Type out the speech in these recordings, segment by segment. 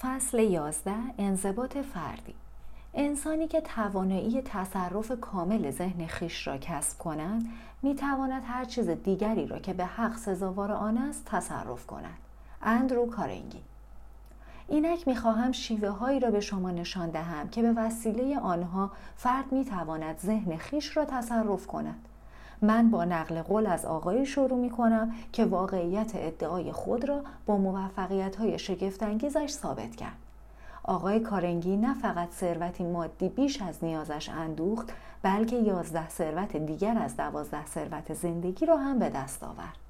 فصل 11 انضباط فردی. انسانی که توانایی تصرف کامل ذهن خیش را کسب کند می تواند هر چیز دیگری را که به حق سزاوار آن است تصرف کند. اندرو کارنگی. اینک می‌خواهم شیوه هایی را به شما نشان دهم که به وسیله آنها فرد می تواند ذهن خیش را تصرف کند. من با نقل قول از آقای شروع می کنم که واقعیت ادعای خود را با موفقیت های شگفتانگیزش ثابت کرد. آقای کارنگی نه فقط ثروتی مادی بیش از نیازش اندوخت بلکه یازده ثروت دیگر از دوازده ثروت زندگی را هم به دست آورد.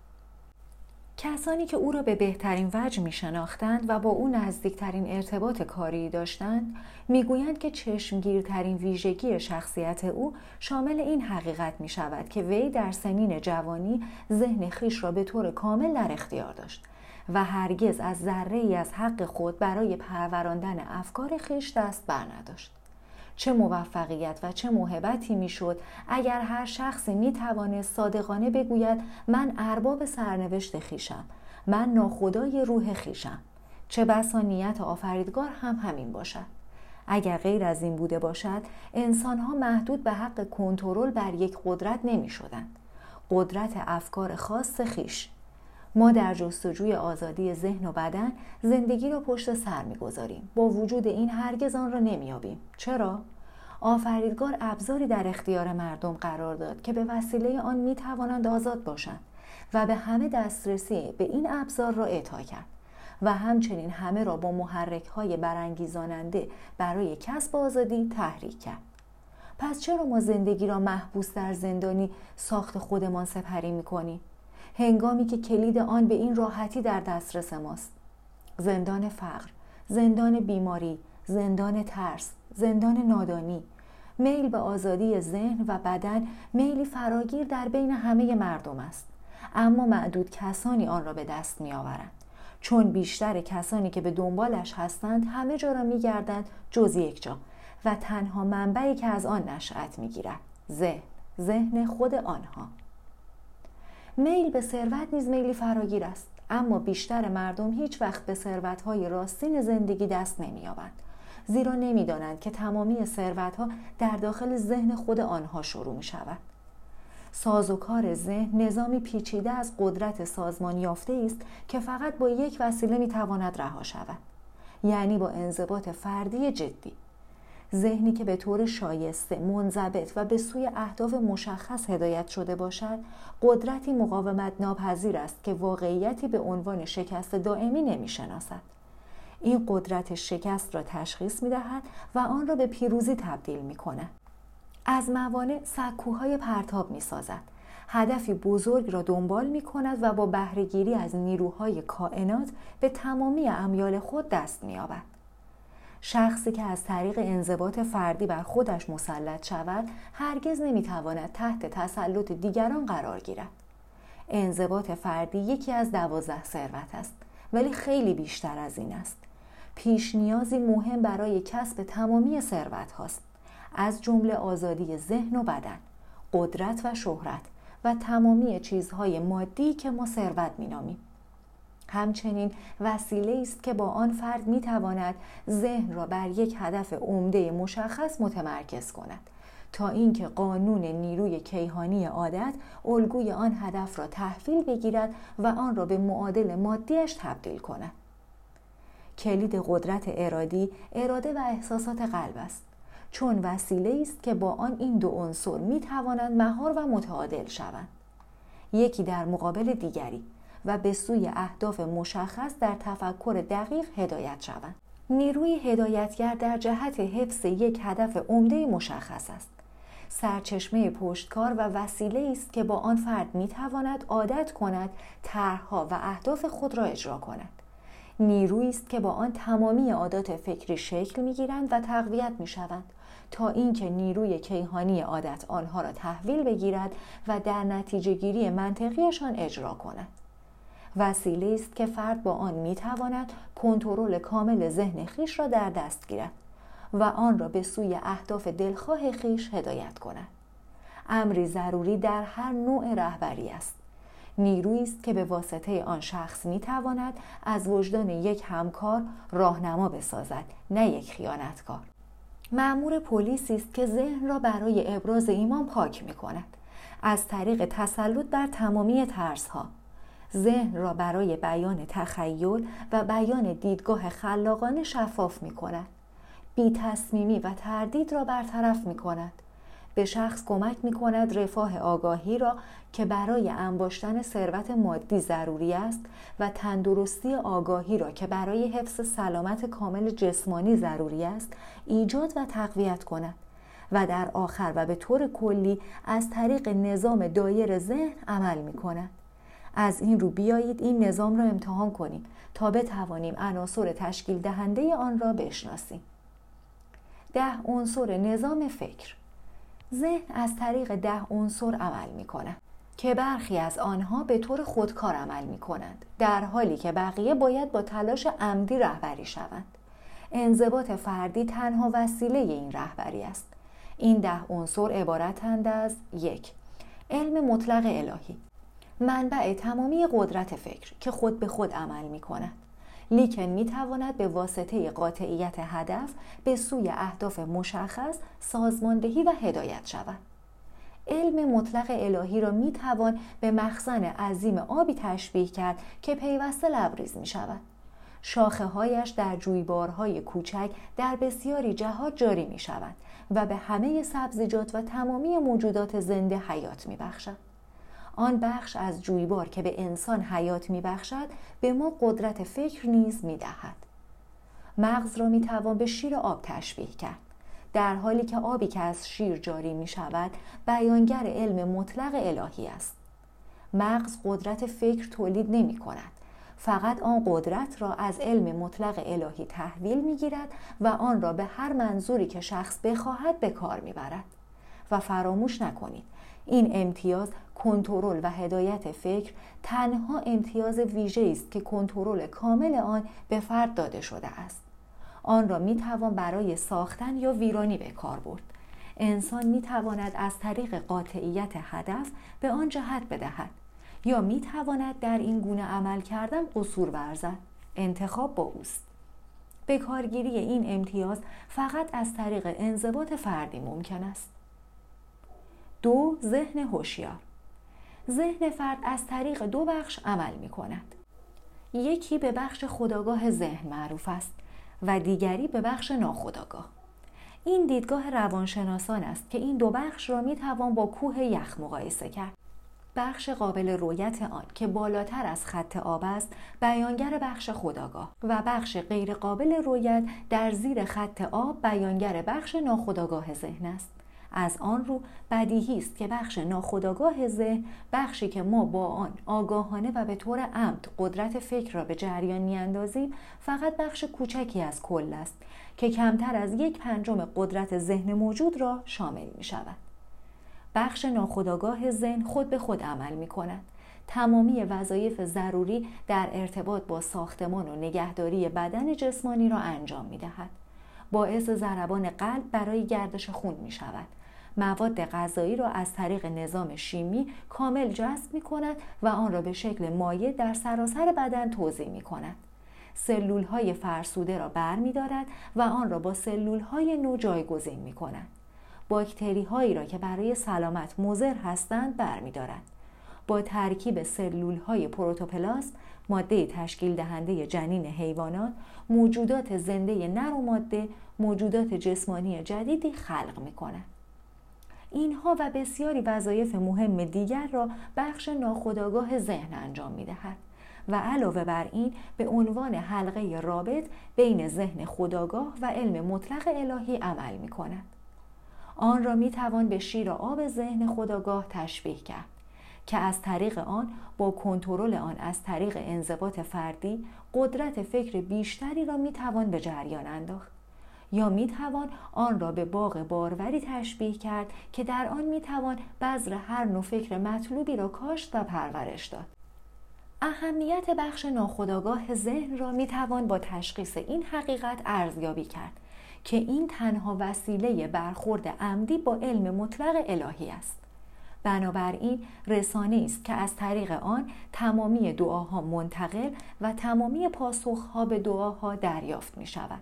کسانی که او را به بهترین وجه می شناختند و با او نزدیکترین ارتباط کاری داشتند می‌گویند که چشمگیرترین ویژگی شخصیت او شامل این حقیقت می شود که وی در سنین جوانی ذهن خیش را به طور کامل در اختیار داشت و هرگز از ذره ای از حق خود برای پروراندن افکار خیش دست بر نداشت. چه موفقیت و چه موهبتی می‌شد. اگر هر شخصی می توانست صادقانه بگوید من ارباب سرنوشت خیشم من ناخدای روح خیشم چه بسا نیت آفریدگار هم همین باشد. اگر غیر از این بوده باشد انسانها محدود به حق کنترل بر یک قدرت نمی شدند. قدرت افکار خاص خیش ما در جستجوی آزادی ذهن و بدن زندگی را پشت سر می‌گذاریم. با وجود این هرگز آن را نمییابیم. چرا؟ آفریدگار ابزاری در اختیار مردم قرار داد که به وسیله آن می توانند آزاد باشند و به همه دسترسی به این ابزار را اعطا کرد و همچنین همه را با محرک های برانگیزاننده برای کسب آزادی تحریک کرد. پس چرا ما زندگی را محبوس در زندانی ساخت خودمان سپری می کنیم؟ هنگامی که کلید آن به این راحتی در دسترس ماست. زندان فقر زندان بیماری زندان ترس زندان نادانی میل به آزادی ذهن و بدن میلی فراگیر در بین همه مردم است. اما معدود کسانی آن را به دست می آورند چون بیشتر کسانی که به دنبالش هستند همه جا را می گردند جز یک جا و تنها منبعی که از آن نشأت می گیرد ذهن ذهن خود آنها. میل به ثروت نیز میلی فراگیر است. اما بیشتر مردم هیچ وقت به ثروتهای راستین زندگی دست نمییابند. زیرا نمی‌دانند که تمامی ثروتها در داخل ذهن خود آنها شروع می شود سازوکار ذهن نظامی پیچیده از قدرت سازمان یافته است که فقط با یک وسیله می تواند رها شود. یعنی با انضباط فردی جدی. ذهنی که به طور شایسته منضبط و به سوی اهداف مشخص هدایت شده باشد قدرتی مقاومت ناپذیر است که واقعیتی به عنوان شکست دائمی نمی‌شناسد این قدرت شکست را تشخیص می دهد و آن را به پیروزی تبدیل می کند. از موانع سکوهای پرتاب می سازد. هدفی بزرگ را دنبال می کند و با بهرهگیری از نیروهای کائنات به تمامی امیال خود دست می آبد. شخصی که از طریق انضباط فردی بر خودش مسلط شود هرگز نمی‌تواند تحت تسلط دیگران قرار گیرد. انضباط فردی یکی از دوازده ثروت است ولی خیلی بیشتر از این است. پیش نیازی مهم برای کسب تمامی ثروت هاست. از جمله آزادی ذهن و بدن قدرت و شهرت و تمامی چیزهای مادی که ما ثروت مینامیم. همچنین وسیله است که با آن فرد می تواند ذهن را بر یک هدف عمده مشخص متمرکز کند. تا اینکه قانون نیروی کیهانی عادت الگوی آن هدف را تحویل بگیرد و آن را به معادل مادیش تبدیل کند. کلید قدرت ارادی اراده و احساسات قلب است. چون وسیله است که با آن این دو عنصر می توانند مهار و متعادل شوند. یکی در مقابل دیگری. و به سوی اهداف مشخص در تفکر دقیق هدایت شوند. نیروی هدایتگر در جهت حفظ یک هدف عمده مشخص است. سرچشمه پشتکار و وسیله است که با آن فرد می تواند عادت کند طرحها و اهداف خود را اجرا کند. نیرویی است که با آن تمامی عادات فکری شکل می گیرند و تقویت می شوند تا اینکه نیروی کیهانی عادت آنها را تحویل بگیرد و در نتیجه گیری منطقیشان اجرا کند. وسیله است که فرد با آن می تواند کنترل کامل ذهن خیش را در دست گیرد و آن را به سوی اهداف دلخواه خیش هدایت کند. امری ضروری در هر نوع رهبری است. نیرویی است که به واسطه آن شخص می تواند از وجدان یک همکار راهنما بسازد نه یک خیانتکار. معمور پلیسی است که ذهن را برای ابراز ایمان پاک می کند از طریق تسلط بر تمامی ترسها ذهن را برای بیان تخیل و بیان دیدگاه خلاقانه شفاف می کند بی تصمیمی و تردید را برطرف می کند به شخص کمک می کند رفاه آگاهی را که برای انباشتن ثروت مادی ضروری است و تندرستی آگاهی را که برای حفظ سلامت کامل جسمانی ضروری است ایجاد و تقویت کند. و در آخر و به طور کلی از طریق نظام دایر ذهن عمل می کند. از این رو بیایید این نظام را امتحان کنیم تا بتوانیم عناصر تشکیل دهنده آن را بشناسیم. ده عنصر نظام فکر. ذهن از طریق ده عنصر عمل می کند که برخی از آنها به طور خودکار عمل می کنند در حالی که بقیه باید با تلاش عمدی رهبری شوند. انضباط فردی تنها وسیله این رهبری است. این ده عنصر عبارتند از یک علم مطلق الهی منبع تمامی قدرت فکر که خود به خود عمل می کند لیکن می تواند به واسطه قاطعیت هدف به سوی اهداف مشخص سازماندهی و هدایت شود. علم مطلق الهی را می توان به مخزن عظیم آبی تشبیه کرد که پیوسته لبریز می شود شاخه هایش در جویبارهای کوچک در بسیاری جهات جاری می شود و به همه سبزیجات و تمامی موجودات زنده حیات می بخشد. آن بخش از جویبار که به انسان حیات می بخشد به ما قدرت فکر نیز می دهد. مغز را می توان به شیر آب تشبیه کرد. در حالی که آبی که از شیر جاری می شود بیانگر علم مطلق الهی است. مغز قدرت فکر تولید نمی کند. فقط آن قدرت را از علم مطلق الهی تحویل می گیرد و آن را به هر منظوری که شخص بخواهد به کار می برد. و فراموش نکنید این امتیاز کنترل و هدایت فکر تنها امتیاز ویژه است که کنترل کامل آن به فرد داده شده است. آن را می توان برای ساختن یا ویرانی به کار برد. انسان می تواند از طریق قاطعیت هدف به آن جهت بدهد یا می تواند در این گونه عمل کردن قصور ورزد. انتخاب با اوست. به کارگیری این امتیاز فقط از طریق انضباط فردی ممکن است. دو ذهن هوشیار. ذهن فرد از طریق دو بخش عمل می کند یکی به بخش خداگاه ذهن معروف است و دیگری به بخش ناخداگاه. این دیدگاه روانشناسان است که این دو بخش را می توان با کوه یخ مقایسه کرد. بخش قابل رویت آن که بالاتر از خط آب است بیانگر بخش خداگاه و بخش غیر قابل رویت در زیر خط آب بیانگر بخش ناخداگاه ذهن است. از آن رو بدیهی است که بخش ناخودآگاه ذهن بخشی که ما با آن آگاهانه و به طور عمد قدرت فکر را به جریان میاندازیم فقط بخش کوچکی از کل است که کمتر از یک پنجم قدرت ذهن موجود را شامل می شود. بخش ناخودآگاه ذهن خود به خود عمل می کند. تمامی وظایف ضروری در ارتباط با ساختمان و نگهداری بدن جسمانی را انجام می دهد. باعث ضربان قلب برای گردش خون می شود. مواد غذایی را از طریق نظام شیمی کامل جذب می کند و آن را به شکل مایع در سراسر بدن توضیح می کند. سلول های فرسوده را بر می دارد و آن را با سلول های نو جایگزین می کند. باکتری هایی را که برای سلامت مضر هستند بر می دارد. با ترکیب سلول های پروتوپلاست ماده تشکیل دهنده جنین حیوانات موجودات زنده نر و ماده موجودات جسمانی جدیدی خلق می کند. اینها و بسیاری وظایف مهم دیگر را بخش ناخودآگاه ذهن انجام می دهد. و علاوه بر این به عنوان حلقه رابط بین ذهن خداگاه و علم مطلق الهی عمل می کند. آن را می توان به شیر آب ذهن خداگاه تشبیه کرد که از طریق آن با کنترل آن از طریق انضباط فردی قدرت فکر بیشتری را می توان به جریان انداخت. یا می توان آن را به باغ باروری تشبیه کرد که در آن می توان بذر هر نوع فکر مطلوبی را کاشت و پرورش داد. اهمیت بخش ناخودآگاه ذهن را می توان با تشخیص این حقیقت ارزیابی کرد که این تنها وسیله برخورد عمدی با علم مطلق الهی است. بنابراین رسانه است که از طریق آن تمامی دعاها منتقل و تمامی پاسخها به دعاها دریافت می شود.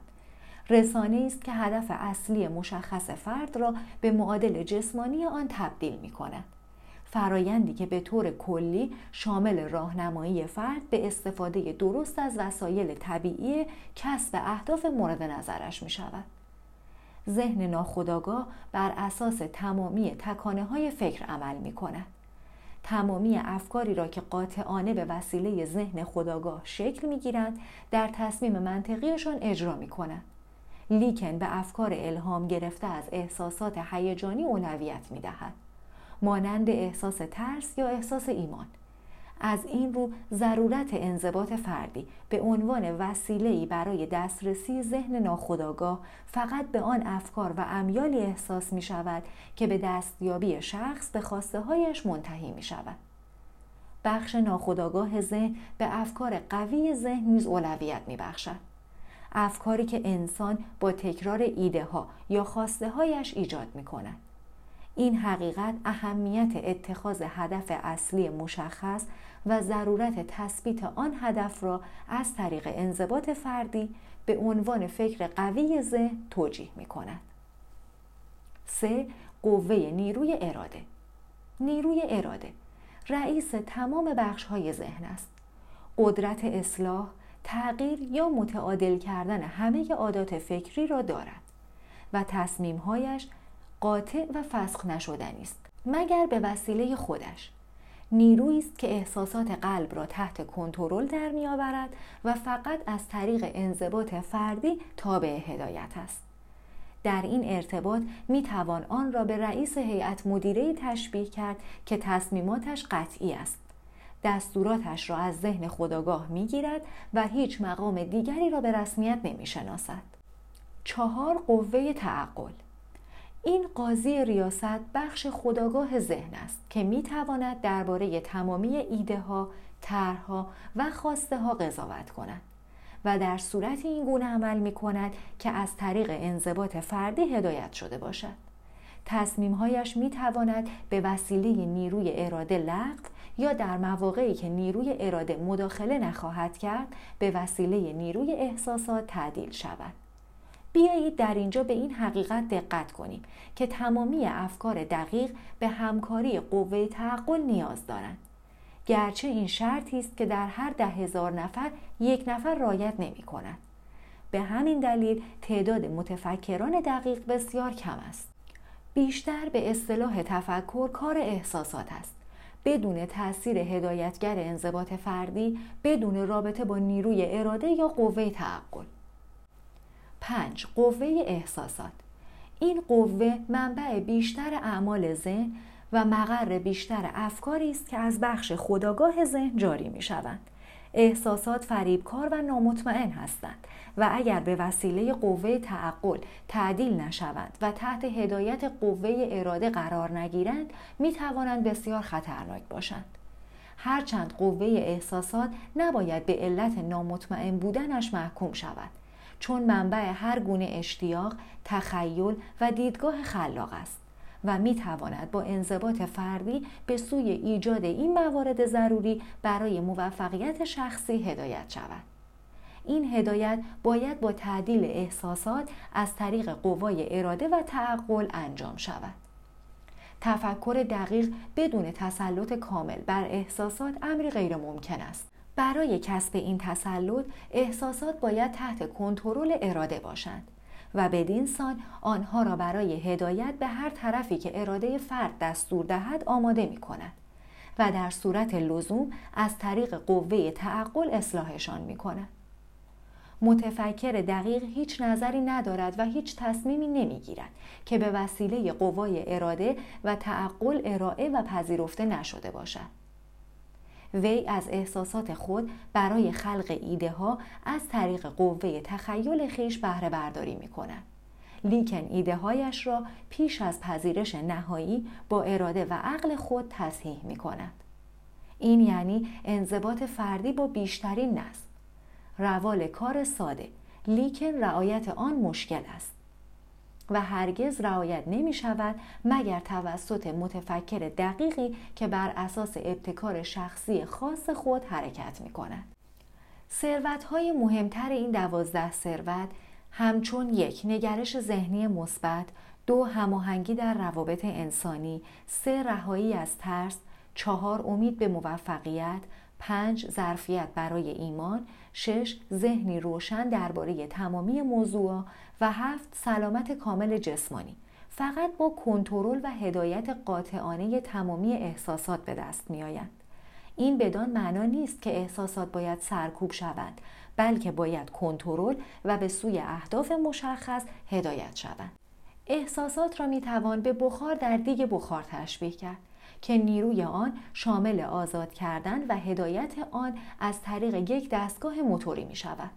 رسانه است که هدف اصلی مشخص فرد را به معادل جسمانی آن تبدیل می کند. فرایندی که به طور کلی شامل راهنمایی فرد به استفاده درست از وسایل طبیعی کسب اهداف مورد نظرش می شود. ذهن ناخودآگاه بر اساس تمامی تکانه های فکر عمل می کند. تمامی افکاری را که قاطعانه به وسیله ذهن خداگاه شکل می گیرند در تصمیم منطقیشان اجرا می کند. لیکن به افکار الهام گرفته از احساسات هیجانی اولویت می دهد. مانند احساس ترس یا احساس ایمان از این رو ضرورت انضباط فردی به عنوان وسیله‌ای برای دسترسی ذهن ناخودآگاه فقط به آن افکار و امیالی احساس می شود که به دستیابی شخص به خواسته هایش منتهی می شود. بخش ناخودآگاه ذهن به افکار قوی ذهن نیز اولویت می بخشد. افکاری که انسان با تکرار ایده ها یا خواسته هایش ایجاد می کند. این حقیقت اهمیت اتخاذ هدف اصلی مشخص و ضرورت تثبیت آن هدف را از طریق انضباط فردی به عنوان فکر قوی ذهن توجیه می کند. 3. قوه نیروی اراده نیروی اراده رئیس تمام بخش های ذهن است. قدرت اصلاح، تغییر یا متعادل کردن همه عادات فکری را دارد و تصمیمهایش قاطع و فسخ نشدنی است مگر به وسیله خودش. نیرویی است که احساسات قلب را تحت کنترل در میآورد و فقط از طریق انضباط فردی تابع هدایت است. در این ارتباط می توان آن را به رئیس هیئت مدیره تشبیه کرد که تصمیماتش قطعی است. دستوراتش را از ذهن خداگاه می گیرد و هیچ مقام دیگری را به رسمیت نمی شناسد. چهار قوه تعقل این قاضی ریاست بخش خداگاه ذهن است که می تواند درباره تمامی ایده ها، طرحها و خواسته ها قضاوت کند و در صورت این گونه عمل می کند که از طریق انضباط فردی هدایت شده باشد. تصمیمهایش می تواند به وسیله نیروی اراده لغو یا در مواقعی که نیروی اراده مداخله نخواهد کرد به وسیله نیروی احساسات تعدیل شود. بیایید در اینجا به این حقیقت دقت کنیم که تمامی افکار دقیق به همکاری قوه تعقل نیاز دارند. گرچه این شرطی است که در هر ده هزار نفر یک نفر رایت نمی کند. به همین دلیل تعداد متفکران دقیق بسیار کم است. بیشتر به اصطلاح تفکر کار احساسات است. بدون تاثیر هدایتگر انضباط فردی بدون رابطه با نیروی اراده یا قوه تعقل 5. قوه احساسات این قوه منبع بیشتر اعمال ذهن و مقر بیشتر افکاری است که از بخش خداگاه ذهن جاری می شوند. احساسات فریبکار و نامطمئن هستند و اگر به وسیله قوه تعقل تعدیل نشوند و تحت هدایت قوه اراده قرار نگیرند می توانند بسیار خطرناک باشند. هرچند قوه احساسات نباید به علت نامطمئن بودنش محکوم شود چون منبع هر گونه اشتیاق، تخیل و دیدگاه خلاق است و می تواند با انضباط فردی به سوی ایجاد این موارد ضروری برای موفقیت شخصی هدایت شود. این هدایت باید با تعدیل احساسات از طریق قوای اراده و تعقل انجام شود. تفکر دقیق بدون تسلط کامل بر احساسات امری غیر ممکن است. برای کسب این تسلط احساسات باید تحت کنترل اراده باشند و بدین سان آنها را برای هدایت به هر طرفی که اراده فرد دستور دهد آماده می کند و در صورت لزوم از طریق قوه تعقل اصلاحشان می کند. متفکر دقیق هیچ نظری ندارد و هیچ تصمیمی نمی‌گیرد که به وسیله قوای اراده و تعقل ارائه و پذیرفته نشده باشد. وی از احساسات خود برای خلق ایده ها از طریق قوه تخیل خیش بهره برداری می کند. لیکن ایده هایش را پیش از پذیرش نهایی با اراده و عقل خود تصحیح می کند. این یعنی انضباط فردی با بیشترین نسل. روال کار ساده لیکن رعایت آن مشکل است. و هرگز رعایت نمی شود مگر توسط متفکر دقیقی که بر اساس ابتکار شخصی خاص خود حرکت می کند. ثروت های مهمتر این دوازده ثروت همچون یک نگرش ذهنی مثبت دو هماهنگی در روابط انسانی سه رهایی از ترس چهار امید به موفقیت پنج ظرفیت برای ایمان شش ذهنی روشن درباره تمامی موضوع و هفت سلامت کامل جسمانی. فقط با کنترل و هدایت قاطعانه تمامی احساسات به دست می آید. این بدان معنا نیست که احساسات باید سرکوب شوند بلکه باید کنترل و به سوی اهداف مشخص هدایت شوند. احساسات را می توان به بخار در دیگ بخار تشبیه کرد. که نیروی آن شامل آزاد کردن و هدایت آن از طریق یک دستگاه موتوری می شود.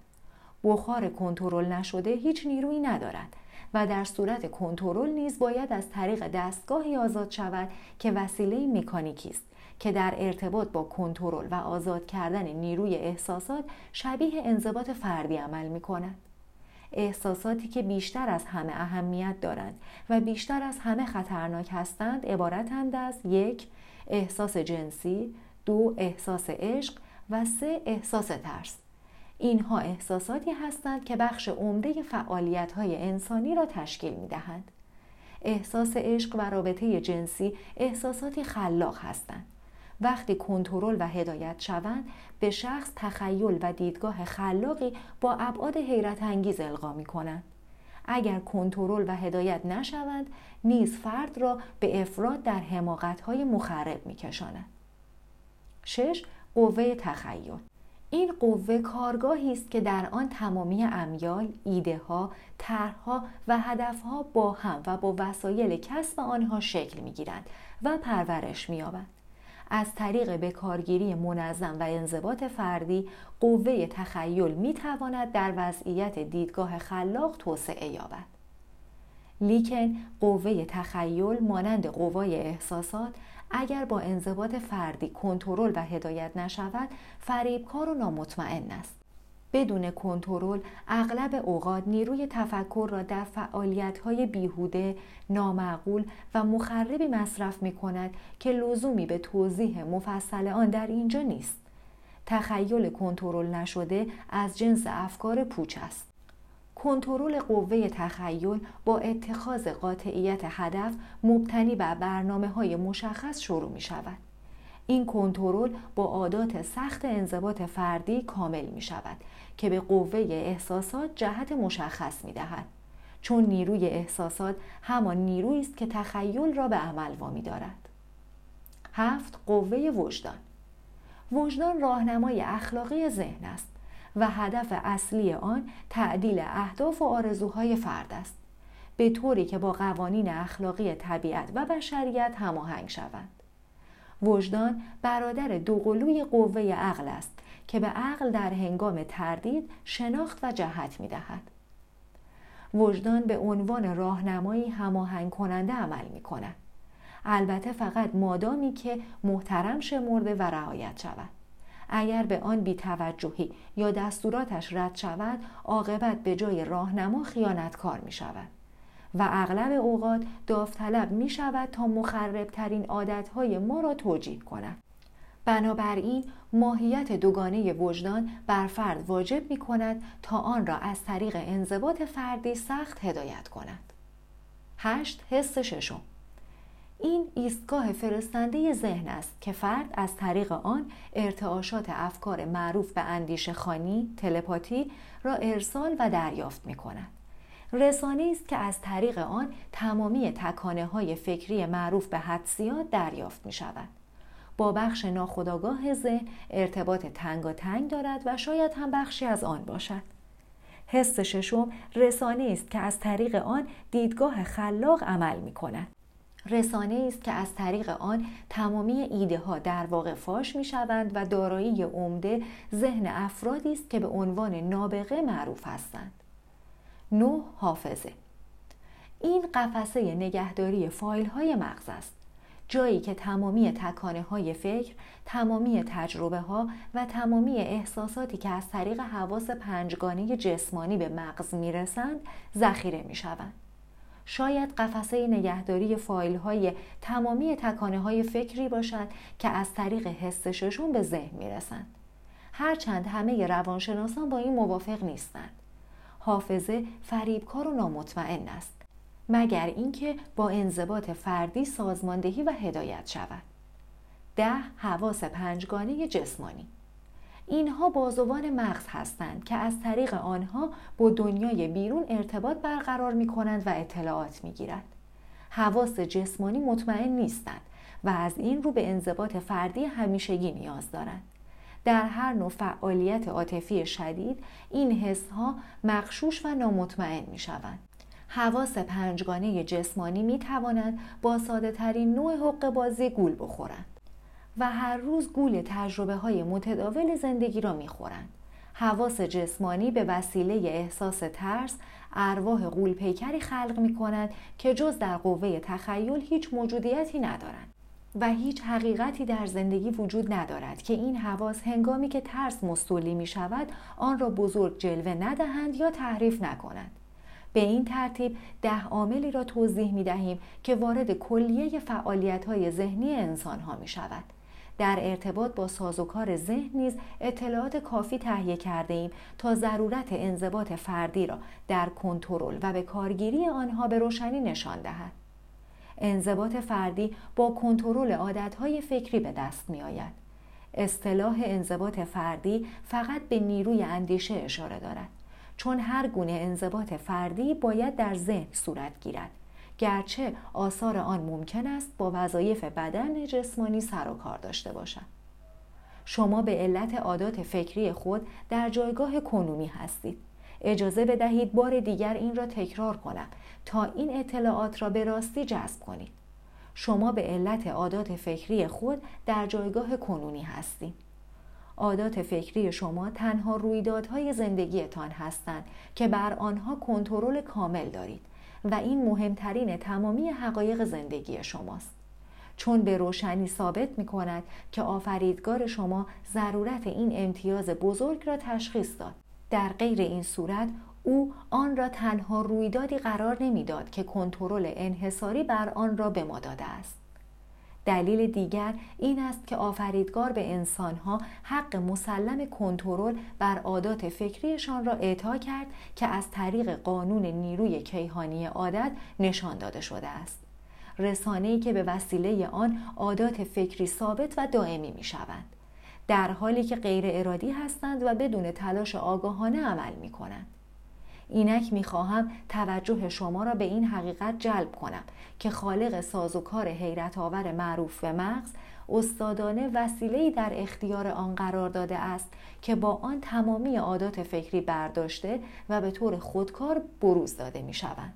بخار کنترل نشده هیچ نیرویی ندارد و در صورت کنترل نیز باید از طریق دستگاهی آزاد شود که وسیله مکانیکی است که در ارتباط با کنترل و آزاد کردن نیروی احساسات شبیه انضباط فردی عمل می کند. احساساتی که بیشتر از همه اهمیت دارند و بیشتر از همه خطرناک هستند عبارتند از یک احساس جنسی دو احساس عشق و سه احساس ترس اینها احساساتی هستند که بخش عمده فعالیت های انسانی را تشکیل می دهند. احساس عشق و رابطه جنسی احساساتی خلاق هستند. وقتی کنترل و هدایت شوند به شخص تخیل و دیدگاه خلاقی با ابعاد حیرت انگیز القا می کنند. اگر کنترل و هدایت نشوند نیز فرد را به افراد در حماقت‌های مخرب می‌کشاند. شش قوه تخیل این قوه کارگاهی است که در آن تمامی امیال، ایده ها، طرحها و هدفها با هم و با وسایل کسب آنها شکل می گیرند و پرورش می از طریق بکارگیری منظم و انضباط فردی قوه تخیل می تواند در وضعیت دیدگاه خلاق توسعه یابد. لیکن قوه تخیل مانند قوای احساسات اگر با انضباط فردی کنترل و هدایت نشود فریبکار و نامطمئن است بدون کنترل اغلب اوقات نیروی تفکر را در فعالیت‌های بیهوده، نامعقول و مخربی مصرف می کند که لزومی به توضیح مفصل آن در اینجا نیست. تخیل کنترل نشده از جنس افکار پوچ است. کنترل قوه تخیل با اتخاذ قاطعیت هدف مبتنی بر برنامه های مشخص شروع می شود. این کنترل با عادات سخت انضباط فردی کامل می شود که به قوه احساسات جهت مشخص می دهد. چون نیروی احساسات همان نیرویی است که تخیل را به عمل وامی دارد. هفت قوه وجدان وجدان راهنمای اخلاقی ذهن است و هدف اصلی آن تعدیل اهداف و آرزوهای فرد است به طوری که با قوانین اخلاقی طبیعت و بشریت هماهنگ شوند وجدان برادر دوقلوی قوه عقل است که به عقل در هنگام تردید شناخت و جهت می دهد. وجدان به عنوان راهنمایی هماهنگ کننده عمل می کند. البته فقط مادامی که محترم شمرده و رعایت شود. اگر به آن بیتوجهی یا دستوراتش رد شود عاقبت به جای راهنما خیانتکار می شود. و اغلب اوقات داوطلب می شود تا مخربترین عادتهای ما را توجیه کند. بنابراین ماهیت دوگانه وجدان بر فرد واجب می کند تا آن را از طریق انضباط فردی سخت هدایت کند. هشت حس ششم این ایستگاه فرستنده ذهن است که فرد از طریق آن ارتعاشات افکار معروف به اندیشه خانی، تلپاتی را ارسال و دریافت می کند. رسانه است که از طریق آن تمامی تکانه های فکری معروف به حدسیات دریافت می شود. با بخش ناخودآگاه ذهن ارتباط تنگ دارد و شاید هم بخشی از آن باشد. حس ششم رسانه است که از طریق آن دیدگاه خلاق عمل می کند. رسانه است که از طریق آن تمامی ایده ها در واقع فاش می شوند و دارایی عمده ذهن افرادی است که به عنوان نابغه معروف هستند. نو حافظه این قفسه نگهداری فایل های مغز است جایی که تمامی تکانه های فکر، تمامی تجربه ها و تمامی احساساتی که از طریق حواس پنجگانه جسمانی به مغز می‌رسند ذخیره می شوند. شاید قفسه نگهداری فایل های تمامی تکانه های فکری باشد که از طریق حس ششم به ذهن می‌رسند. هرچند همه روانشناسان با این موافق نیستند. حافظه فریبکار و نامطمئن است. مگر اینکه با انضباط فردی سازماندهی و هدایت شود. ده حواس پنجگانه جسمانی اینها بازوان مغز هستند که از طریق آنها با دنیای بیرون ارتباط برقرار می کنند و اطلاعات می گیرند. حواس جسمانی مطمئن نیستند و از این رو به انضباط فردی همیشگی نیاز دارند. در هر نوع فعالیت عاطفی شدید این حس ها مخشوش و نامطمئن می شوند. حواس پنجگانه جسمانی می توانند با ساده ترین نوع حق بازی گول بخورند. و هر روز گول تجربه های متداول زندگی را می‌خورند. حواس جسمانی به وسیله احساس ترس ارواح قول پیکری خلق می کند که جز در قوه تخیل هیچ موجودیتی ندارند و هیچ حقیقتی در زندگی وجود ندارد که این حواس هنگامی که ترس مستولی می شود آن را بزرگ جلوه ندهند یا تحریف نکنند. به این ترتیب ده عاملی را توضیح می دهیم که وارد کلیه فعالیت های ذهنی انسان ها می شود. در ارتباط با سازوکار ذهن نیز اطلاعات کافی تهیه کرده ایم تا ضرورت انضباط فردی را در کنترل و به کارگیری آنها به روشنی نشان دهد. انضباط فردی با کنترل عادتهای فکری به دست می آید. اصطلاح انضباط فردی فقط به نیروی اندیشه اشاره دارد چون هر گونه انضباط فردی باید در ذهن صورت گیرد. گرچه آثار آن ممکن است با وظایف بدن جسمانی سر و کار داشته باشد. شما به علت عادات فکری خود در جایگاه کنونی هستید. اجازه بدهید بار دیگر این را تکرار کنم. تا این اطلاعات را به راستی جذب کنید. شما به علت عادات فکری خود در جایگاه کنونی هستید عادات فکری شما تنها رویدادهای زندگیتان هستند که بر آنها کنترل کامل دارید و این مهمترین تمامی حقایق زندگی شماست. چون به روشنی ثابت می کند که آفریدگار شما ضرورت این امتیاز بزرگ را تشخیص داد. در غیر این صورت او آن را تنها رویدادی قرار نمی‌داد که کنترل انحصاری بر آن را به ما داده است. دلیل دیگر این است که آفریدگار به انسانها حق مسلم کنترل بر عادات فکریشان را اعطا کرد که از طریق قانون نیروی کیهانی عادت نشان داده شده است. رسانه‌ای که به وسیله آن عادات فکری ثابت و دائمی می شوند در حالی که غیر ارادی هستند و بدون تلاش آگاهانه عمل می کنند اینک می‌خواهم توجه شما را به این حقیقت جلب کنم که خالق سازوکار حیرت آور معروف به مغز استادانه وسیله‌ای در اختیار آن قرار داده است که با آن تمامی عادات فکری برداشته و به طور خودکار بروز داده می شوند.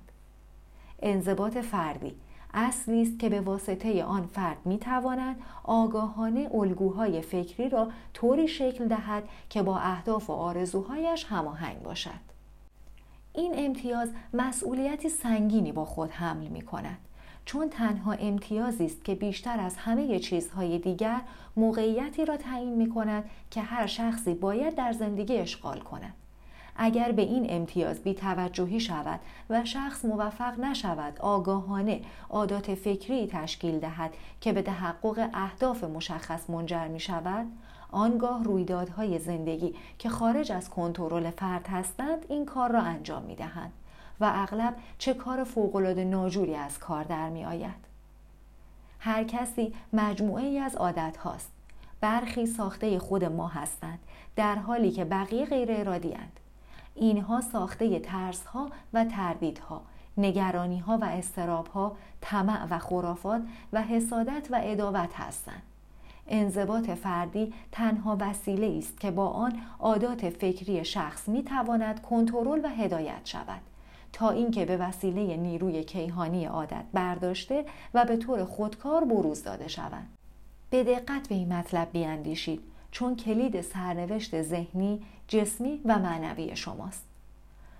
انضباط فردی اصلی است که به واسطه آن فرد می تواند آگاهانه الگوهای فکری را طوری شکل دهد که با اهداف و آرزوهایش هماهنگ باشد. این امتیاز مسئولیتی سنگینی با خود حمل می کند چون تنها امتیازی است که بیشتر از همه چیزهای دیگر موقعیتی را تعیین می کند که هر شخصی باید در زندگی اشغال کند اگر به این امتیاز بی توجهی شود و شخص موفق نشود آگاهانه عادات فکری تشکیل دهد که به تحقق اهداف مشخص منجر می شود آنگاه رویدادهای زندگی که خارج از کنترل فرد هستند این کار را انجام می دهند و اغلب چه کار فوقالعاده ناجوری از کار در می آید. هر کسی مجموعه ای از عادت هاست. برخی ساخته خود ما هستند در حالی که بقیه غیر ارادی اینها ساخته ترس ها و تردیدها، نگرانی ها و استراب ها، طمع و خرافات و حسادت و اداوت هستند. انضباط فردی تنها وسیله است که با آن عادات فکری شخص می تواند کنترل و هدایت شود تا اینکه به وسیله نیروی کیهانی عادت برداشته و به طور خودکار بروز داده شوند به دقت به این مطلب بیاندیشید چون کلید سرنوشت ذهنی، جسمی و معنوی شماست.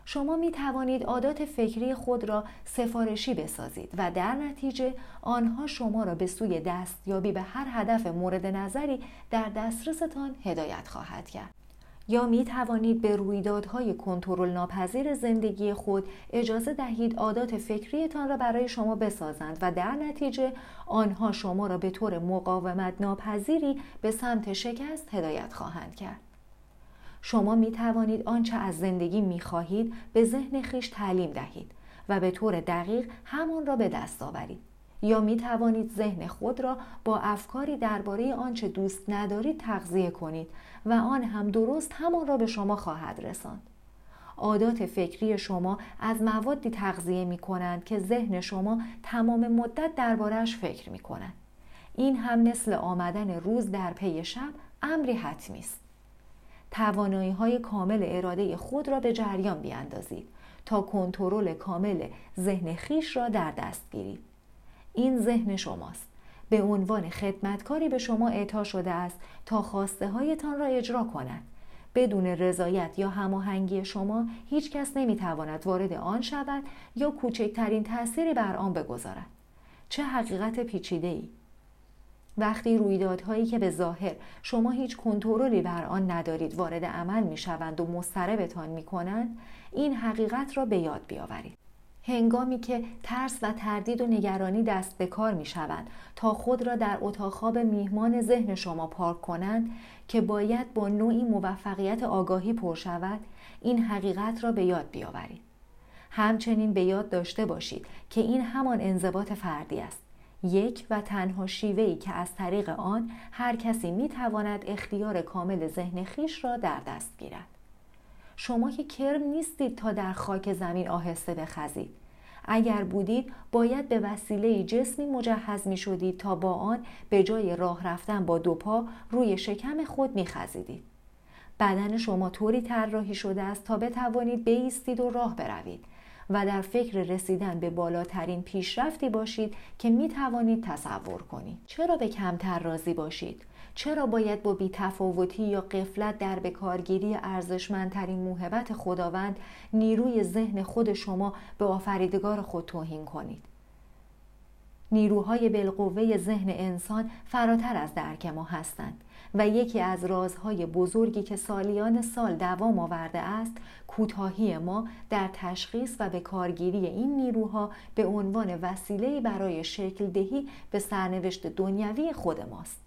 شما می توانید عادات فکری خود را سفارشی بسازید و در نتیجه آنها شما را به سوی دستیابی به هر هدف مورد نظری در دسترستان هدایت خواهد کرد. یا می توانید به رویدادهای کنترل ناپذیر زندگی خود اجازه دهید عادات فکریتان را برای شما بسازند و در نتیجه آنها شما را به طور مقاومت ناپذیری به سمت شکست هدایت خواهند کرد. شما می توانید آنچه از زندگی می خواهید به ذهن خیش تعلیم دهید و به طور دقیق همان را به دست آورید. یا می توانید ذهن خود را با افکاری درباره آنچه دوست ندارید تغذیه کنید و آن هم درست همان را به شما خواهد رساند. عادات فکری شما از موادی تغذیه می کنند که ذهن شما تمام مدت دربارهش فکر می کنند. این هم مثل آمدن روز در پی شب امری حتمی است. توانایی های کامل اراده خود را به جریان بیاندازید تا کنترل کامل ذهن خیش را در دست گیرید. این ذهن شماست. به عنوان خدمتکاری به شما اعطا شده است تا خواسته هایتان را اجرا کند. بدون رضایت یا هماهنگی شما هیچ کس نمی‌تواند وارد آن شود یا کوچکترین تأثیری بر آن بگذارد. چه حقیقت پیچیده ای؟ وقتی رویدادهایی که به ظاهر شما هیچ کنترلی بر آن ندارید وارد عمل می شوند و مضطربتان می کنند این حقیقت را به یاد بیاورید. هنگامی که ترس و تردید و نگرانی دست به کار می شوند تا خود را در اتاق خواب میهمان ذهن شما پارک کنند که باید با نوعی موفقیت آگاهی پر شود این حقیقت را به یاد بیاورید همچنین به یاد داشته باشید که این همان انضباط فردی است یک و تنها شیوهی که از طریق آن هر کسی می تواند اختیار کامل ذهن خیش را در دست گیرد. شما که کرم نیستید تا در خاک زمین آهسته بخزید. اگر بودید باید به وسیله جسمی مجهز می شدید تا با آن به جای راه رفتن با دو پا روی شکم خود می خزیدید. بدن شما طوری طراحی شده است تا بتوانید بیستید و راه بروید. و در فکر رسیدن به بالاترین پیشرفتی باشید که می توانید تصور کنید. چرا به کمتر راضی باشید؟ چرا باید با بیتفاوتی یا قفلت در بکارگیری ارزشمندترین موهبت خداوند نیروی ذهن خود شما به آفریدگار خود توهین کنید نیروهای بالقوه ذهن انسان فراتر از درک ما هستند و یکی از رازهای بزرگی که سالیان سال دوام آورده است کوتاهی ما در تشخیص و به کارگیری این نیروها به عنوان وسیله برای شکل دهی به سرنوشت دنیوی خود ماست.